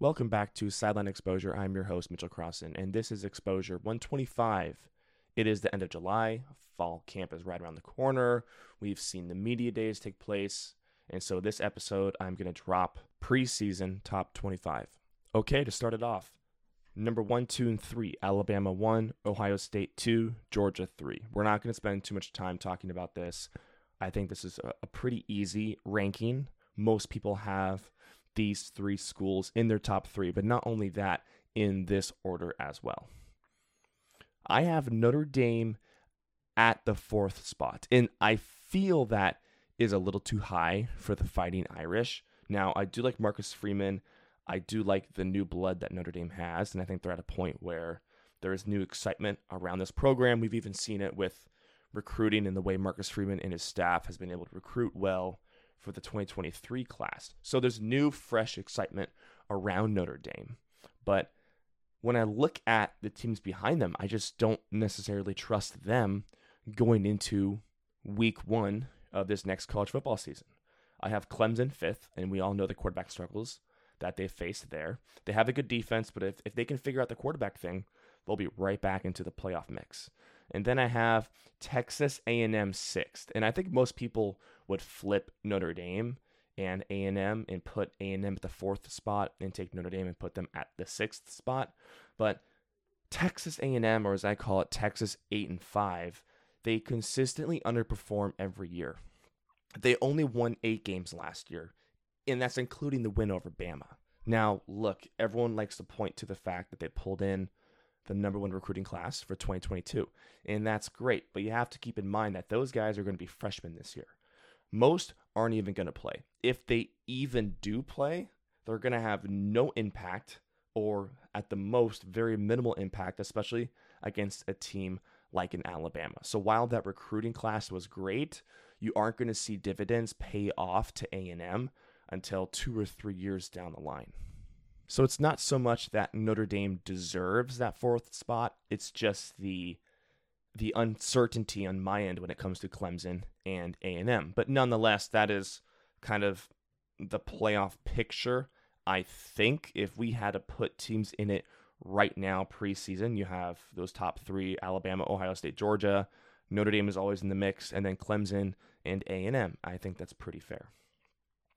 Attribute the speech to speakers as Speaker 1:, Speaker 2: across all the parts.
Speaker 1: Welcome back to Sideline Exposure. I'm your host, Mitchell Crossan, and this is Exposure 125. It is the end of July. Fall camp is right around the corner. We've seen the media days take place. And so, this episode, I'm going to drop preseason top 25. Okay, to start it off, number one, two, and three Alabama one, Ohio State two, Georgia three. We're not going to spend too much time talking about this. I think this is a, a pretty easy ranking. Most people have these three schools in their top three, but not only that, in this order as well. I have Notre Dame at the fourth spot, and I feel that is a little too high for the Fighting Irish. Now, I do like Marcus Freeman. I do like the new blood that Notre Dame has, and I think they're at a point where there is new excitement around this program. We've even seen it with recruiting and the way Marcus Freeman and his staff has been able to recruit well for the 2023 class. So there's new, fresh excitement around Notre Dame. But when I look at the teams behind them, I just don't necessarily trust them going into week one of this next college football season. I have Clemson fifth, and we all know the quarterback struggles that they faced there. They have a good defense, but if, if they can figure out the quarterback thing, they'll be right back into the playoff mix. And then I have Texas A&M sixth, and I think most people would flip Notre Dame and A&M and put A&M at the fourth spot and take Notre Dame and put them at the sixth spot. But Texas A&M, or as I call it, Texas eight and five, they consistently underperform every year. They only won eight games last year, and that's including the win over Bama. Now, look, everyone likes to point to the fact that they pulled in the number one recruiting class for 2022, and that's great. But you have to keep in mind that those guys are going to be freshmen this year. Most aren't even going to play. If they even do play, they're going to have no impact or at the most very minimal impact, especially against a team like in Alabama. So while that recruiting class was great, you aren't going to see dividends pay off to A&M until 2 or 3 years down the line. So it's not so much that Notre Dame deserves that fourth spot, it's just the the uncertainty on my end when it comes to Clemson and A&M. But nonetheless, that is kind of the playoff picture. I think if we had to put teams in it right now preseason, you have those top 3 Alabama, Ohio State, Georgia, Notre Dame is always in the mix and then Clemson and A&M. I think that's pretty fair.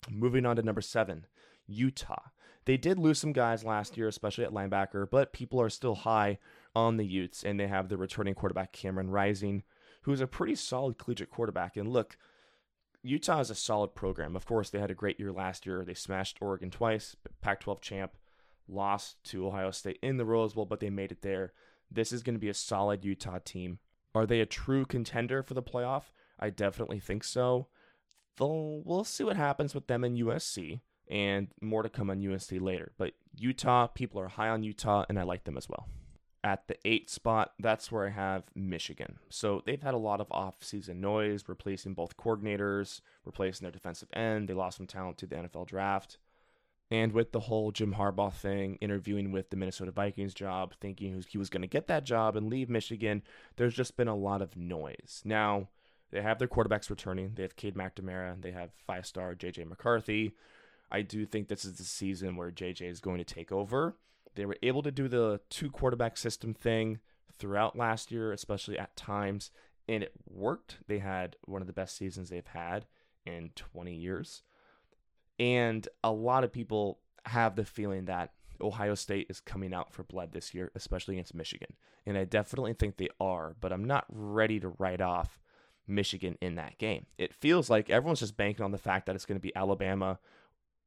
Speaker 1: Moving on to number 7, Utah. They did lose some guys last year, especially at linebacker, but people are still high on the Utes, and they have the returning quarterback Cameron Rising, who's a pretty solid collegiate quarterback. And look, Utah is a solid program. Of course, they had a great year last year. They smashed Oregon twice, Pac 12 champ, lost to Ohio State in the Rose Bowl, but they made it there. This is going to be a solid Utah team. Are they a true contender for the playoff? I definitely think so. We'll see what happens with them in USC and more to come on USC later. But Utah, people are high on Utah, and I like them as well. At the eight spot, that's where I have Michigan. So they've had a lot of off-season noise, replacing both coordinators, replacing their defensive end. They lost some talent to the NFL draft. And with the whole Jim Harbaugh thing, interviewing with the Minnesota Vikings job, thinking he was going to get that job and leave Michigan, there's just been a lot of noise. Now, they have their quarterbacks returning. They have Cade McNamara. They have five star JJ McCarthy. I do think this is the season where JJ is going to take over. They were able to do the two quarterback system thing throughout last year, especially at times, and it worked. They had one of the best seasons they've had in 20 years. And a lot of people have the feeling that Ohio State is coming out for blood this year, especially against Michigan. And I definitely think they are, but I'm not ready to write off Michigan in that game. It feels like everyone's just banking on the fact that it's going to be Alabama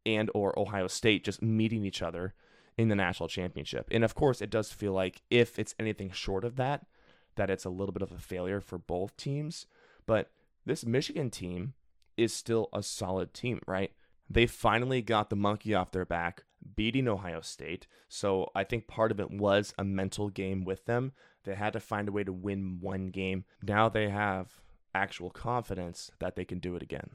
Speaker 1: and or Ohio State just meeting each other in the national championship. And of course, it does feel like if it's anything short of that, that it's a little bit of a failure for both teams. But this Michigan team is still a solid team, right? They finally got the monkey off their back, beating Ohio State. So I think part of it was a mental game with them. They had to find a way to win one game. Now they have actual confidence that they can do it again.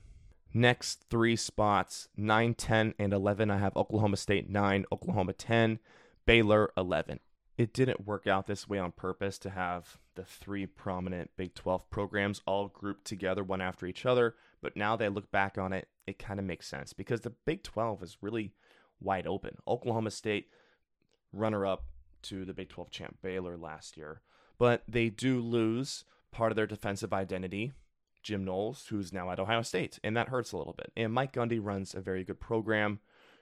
Speaker 1: Next three spots 9, 10, and 11. I have Oklahoma State 9, Oklahoma 10, Baylor 11. It didn't work out this way on purpose to have the three prominent Big 12 programs all grouped together one after each other. But now I look back on it, it kind of makes sense because the Big 12 is really wide open. Oklahoma State, runner up to the Big 12 champ Baylor last year, but they do lose part of their defensive identity. Jim Knowles, who's now at Ohio State, and that hurts a little bit. And Mike Gundy runs a very good program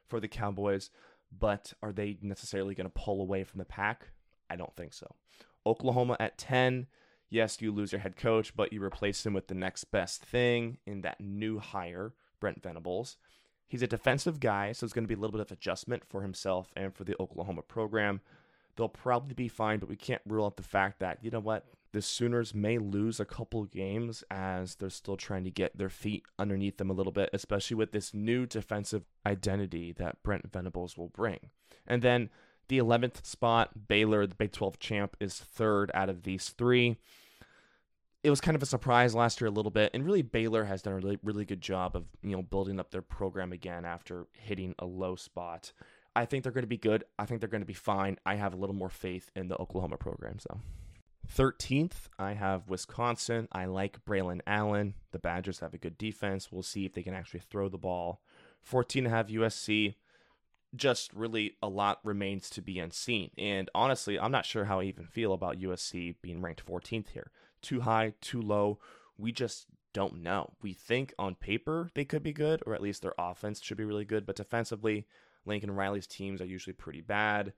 Speaker 1: for the Cowboys, but are they necessarily going to pull away from the pack? I don't think so. Oklahoma at 10. Yes, you lose your head coach, but you replace him with the next best thing in that new hire, Brent Venables. He's a defensive guy, so it's going to be a little bit of adjustment for himself and for the Oklahoma program. They'll probably be fine, but we can't rule out the fact that, you know what, the Sooners may lose a couple games as they're still trying to get their feet underneath them a little bit, especially with this new defensive identity that Brent Venables will bring. And then the 11th spot, Baylor, the Big 12 champ, is third out of these three it was kind of a surprise last year a little bit and really Baylor has done a really really good job of you know building up their program again after hitting a low spot. I think they're going to be good. I think they're going to be fine. I have a little more faith in the Oklahoma program, though. 13th, I have Wisconsin. I like Braylon Allen. The Badgers have a good defense. We'll see if they can actually throw the ball. 14, I have USC. Just really a lot remains to be unseen. And honestly, I'm not sure how I even feel about USC being ranked 14th here too high, too low. We just don't know. We think on paper they could be good, or at least their offense should be really good, but defensively, Lincoln Riley's teams are usually pretty bad.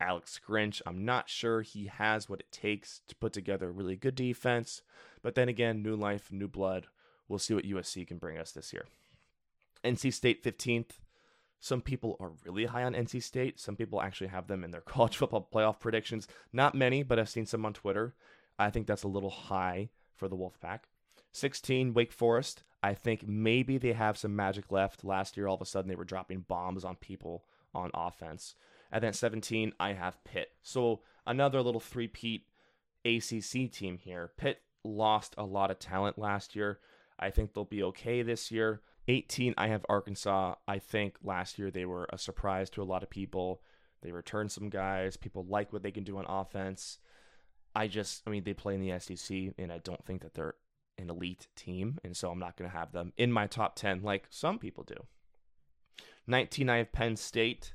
Speaker 1: Alex Grinch, I'm not sure he has what it takes to put together a really good defense. But then again, new life, new blood. We'll see what USC can bring us this year. NC State 15th. Some people are really high on NC State. Some people actually have them in their college football playoff predictions. Not many, but I've seen some on Twitter. I think that's a little high for the Wolfpack. 16, Wake Forest. I think maybe they have some magic left. Last year, all of a sudden, they were dropping bombs on people on offense. And then 17, I have Pitt. So another little three-peat ACC team here. Pitt lost a lot of talent last year. I think they'll be okay this year. 18, I have Arkansas. I think last year they were a surprise to a lot of people. They returned some guys. People like what they can do on offense. I just, I mean, they play in the SEC, and I don't think that they're an elite team, and so I'm not going to have them in my top 10 like some people do. 19, I have Penn State.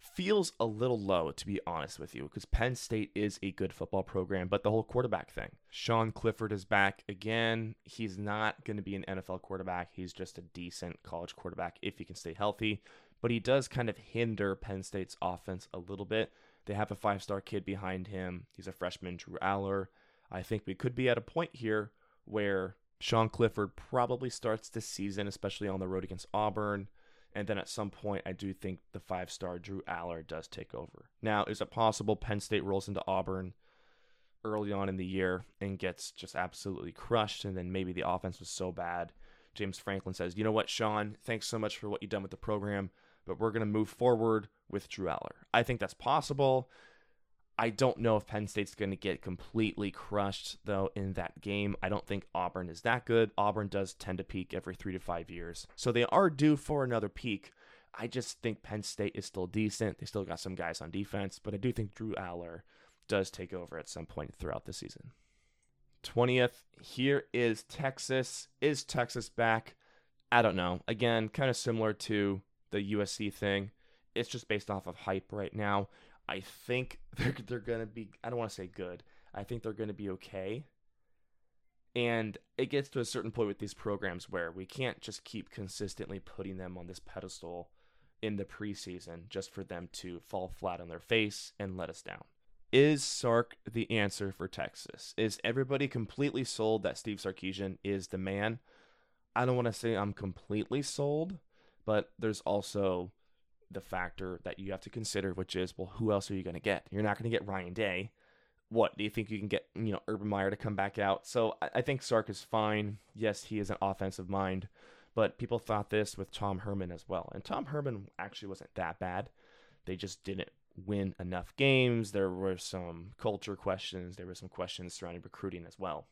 Speaker 1: Feels a little low, to be honest with you, because Penn State is a good football program, but the whole quarterback thing. Sean Clifford is back again. He's not going to be an NFL quarterback. He's just a decent college quarterback if he can stay healthy, but he does kind of hinder Penn State's offense a little bit they have a five star kid behind him. He's a freshman, Drew Allar. I think we could be at a point here where Sean Clifford probably starts this season, especially on the road against Auburn. And then at some point, I do think the five star Drew Allar does take over. Now, is it possible Penn State rolls into Auburn early on in the year and gets just absolutely crushed? And then maybe the offense was so bad. James Franklin says, You know what, Sean, thanks so much for what you've done with the program but we're going to move forward with Drew Allar. I think that's possible. I don't know if Penn State's going to get completely crushed, though, in that game. I don't think Auburn is that good. Auburn does tend to peak every three to five years. So they are due for another peak. I just think Penn State is still decent. They still got some guys on defense, but I do think Drew Allar does take over at some point throughout the season. 20th, here is Texas. Is Texas back? I don't know. Again, kind of similar to the USC thing. It's just based off of hype right now. I think they're they're gonna be. I don't want to say good. I think they're gonna be okay. And it gets to a certain point with these programs where we can't just keep consistently putting them on this pedestal in the preseason just for them to fall flat on their face and let us down. Is Sark the answer for Texas? Is everybody completely sold that Steve Sarkisian is the man? I don't want to say I'm completely sold, but there's also the factor that you have to consider, which is, well, who else are you going to get? You're not going to get Ryan Day. What do you think you can get? You know, Urban Meyer to come back out. So I, I think Sark is fine. Yes, he is an offensive mind, but people thought this with Tom Herman as well, and Tom Herman actually wasn't that bad. They just didn't win enough games. There were some culture questions. There were some questions surrounding recruiting as well.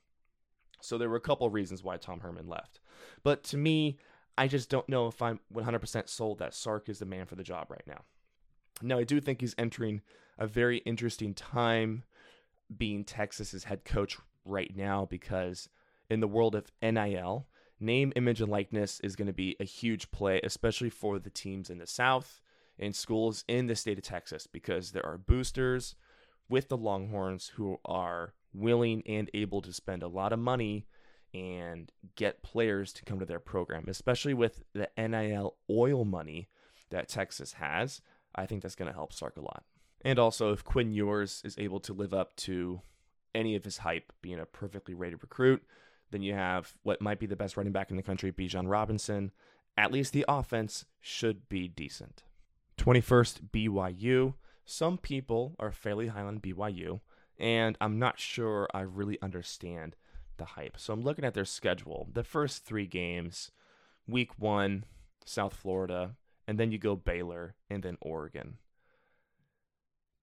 Speaker 1: So there were a couple of reasons why Tom Herman left. But to me, I just don't know if I'm 100% sold that Sark is the man for the job right now. Now, I do think he's entering a very interesting time being Texas's head coach right now because in the world of NIL, name, image, and likeness is going to be a huge play, especially for the teams in the South in schools in the state of Texas because there are boosters with the Longhorns who are willing and able to spend a lot of money and get players to come to their program, especially with the NIL oil money that Texas has. I think that's going to help Sark a lot. And also, if Quinn Ewers is able to live up to any of his hype, being a perfectly rated recruit, then you have what might be the best running back in the country, Bijan Robinson. At least the offense should be decent. 21st, BYU. Some people are fairly high on BYU, and I'm not sure I really understand the hype. So I'm looking at their schedule. The first three games, week one, South Florida, and then you go Baylor and then Oregon.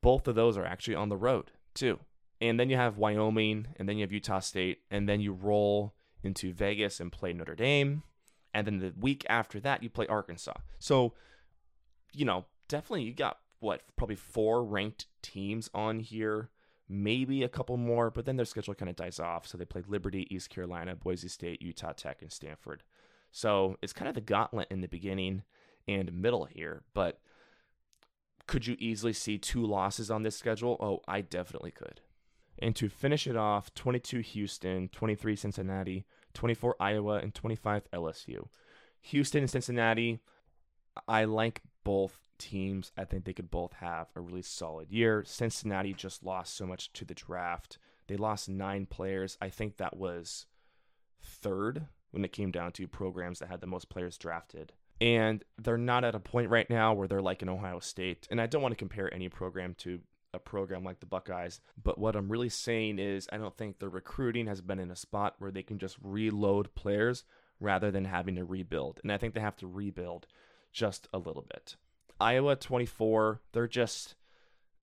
Speaker 1: Both of those are actually on the road, too. And then you have Wyoming, and then you have Utah State, and then you roll into Vegas and play Notre Dame. And then the week after that, you play Arkansas. So, you know, definitely you got what, probably four ranked teams on here, maybe a couple more, but then their schedule kind of dies off. So they play Liberty, East Carolina, Boise State, Utah Tech, and Stanford. So it's kind of the gauntlet in the beginning and middle here. But could you easily see two losses on this schedule? Oh, I definitely could. And to finish it off, 22 Houston, 23 Cincinnati, 24 Iowa, and 25 LSU. Houston and Cincinnati, I like both teams. I think they could both have a really solid year. Cincinnati just lost so much to the draft. They lost nine players. I think that was third when it came down to programs that had the most players drafted. And they're not at a point right now where they're like an Ohio State. And I don't want to compare any program to a program like the Buckeyes. But what I'm really saying is, I don't think the recruiting has been in a spot where they can just reload players rather than having to rebuild. And I think they have to rebuild just a little bit. Iowa 24, they're just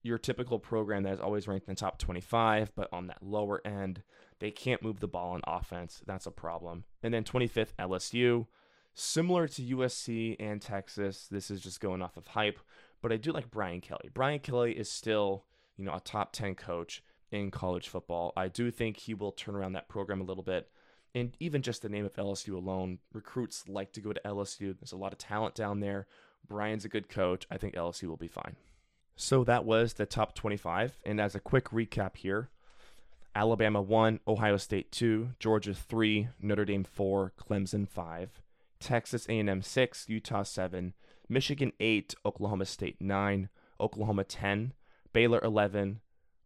Speaker 1: your typical program that is always ranked in the top 25, but on that lower end, they can't move the ball on offense. That's a problem. And then 25th, LSU. Similar to USC and Texas, this is just going off of hype but I do like Brian Kelly. Brian Kelly is still, you know, a top 10 coach in college football. I do think he will turn around that program a little bit. And even just the name of LSU alone, recruits like to go to LSU. There's a lot of talent down there. Brian's a good coach. I think LSU will be fine. So that was the top 25. And as a quick recap here, Alabama 1, Ohio State 2, Georgia 3, Notre Dame 4, Clemson 5, Texas A&M 6, Utah 7, Michigan 8, Oklahoma State 9, Oklahoma 10, Baylor 11,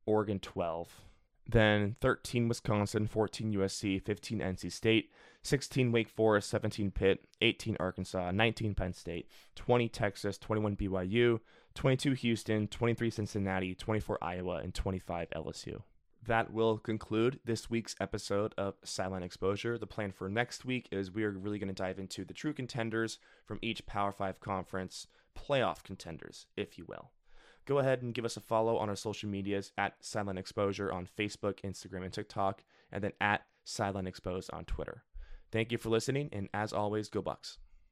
Speaker 1: Oregon 12. Then 13 Wisconsin, 14 USC, 15 NC State, 16 Wake Forest, 17 Pitt, 18 Arkansas, 19 Penn State, 20 Texas, 21 BYU, 22 Houston, 23 Cincinnati, 24 Iowa, and 25 LSU that will conclude this week's episode of Sideline Exposure. The plan for next week is we are really going to dive into the true contenders from each Power 5 conference, playoff contenders, if you will. Go ahead and give us a follow on our social medias at Sideline Exposure on Facebook, Instagram, and TikTok, and then at Sideline Exposed on Twitter. Thank you for listening, and as always, go Bucks.